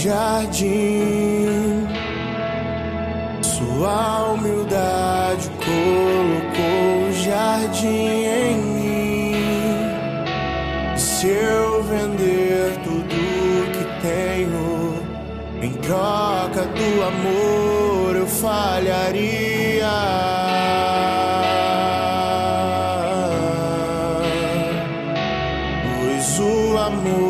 jardim. Sua humildade colocou o jardim em mim. Se eu vender tudo que tenho em troca do amor, eu falharia. Pois o amor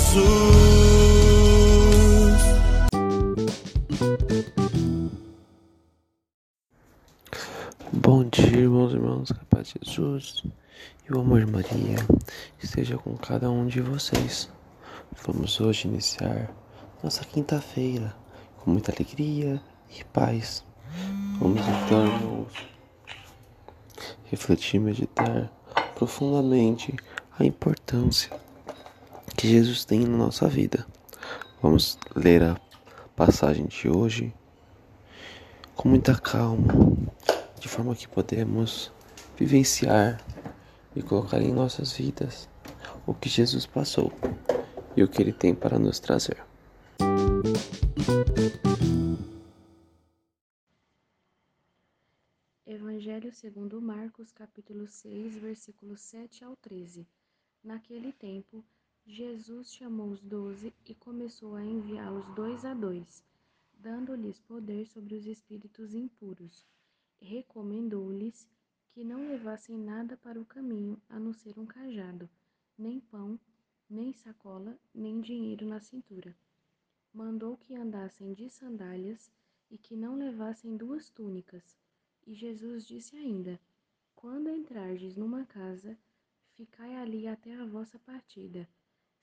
Jesus. Bom dia, irmãos e irmãs, que a paz de Jesus e o amor de Maria esteja com cada um de vocês. Vamos hoje iniciar nossa quinta-feira com muita alegria e paz. Vamos então, irmãos, refletir e meditar profundamente a importância que Jesus tem na nossa vida. Vamos ler a passagem de hoje com muita calma, de forma que podemos vivenciar e colocar em nossas vidas o que Jesus passou e o que ele tem para nos trazer. Evangelho segundo Marcos, capítulo 6, versículos 7 ao 13. Naquele tempo, Jesus chamou os doze e começou a enviá-los dois a dois, dando-lhes poder sobre os espíritos impuros. Recomendou-lhes que não levassem nada para o caminho, a não ser um cajado, nem pão, nem sacola, nem dinheiro na cintura. Mandou que andassem de sandálias e que não levassem duas túnicas. E Jesus disse ainda: Quando entrardes numa casa, ficai ali até a vossa partida.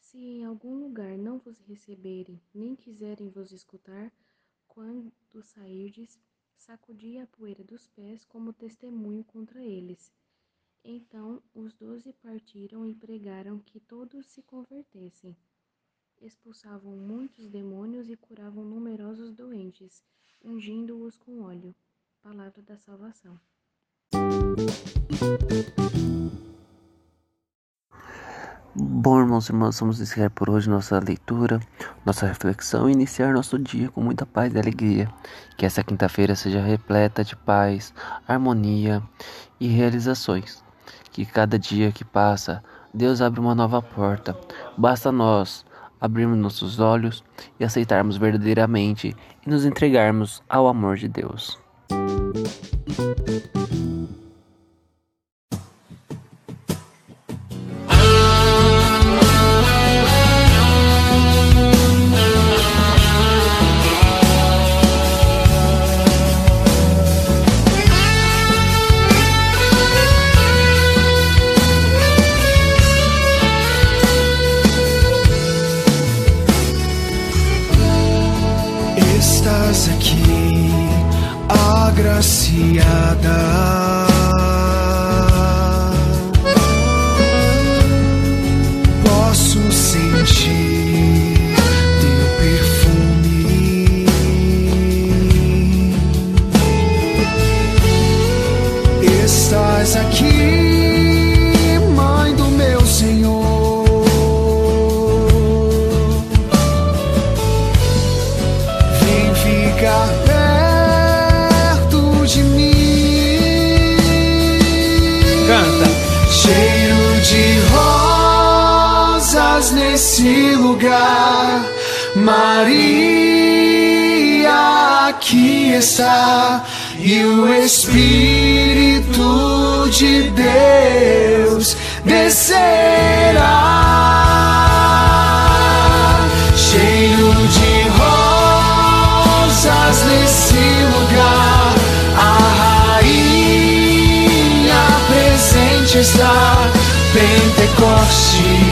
Se em algum lugar não vos receberem, nem quiserem vos escutar, quando sairdes, sacudi a poeira dos pés como testemunho contra eles. Então os doze partiram e pregaram que todos se convertessem. Expulsavam muitos demônios e curavam numerosos doentes, ungindo-os com óleo. Palavra da salvação. Bom, irmãos e irmãs, vamos encerrar por hoje nossa leitura, nossa reflexão e iniciar nosso dia com muita paz e alegria. Que essa quinta-feira seja repleta de paz, harmonia e realizações. Que cada dia que passa, Deus abre uma nova porta. Basta nós abrirmos nossos olhos e aceitarmos verdadeiramente e nos entregarmos ao amor de Deus. Agraciada. Posso sentir teu perfume. Estás aqui, nesse lugar. Maria aqui está. E o Espírito de Deus descerá. Cheiro de rosas nesse lugar. A rainha presente está. Pentecoste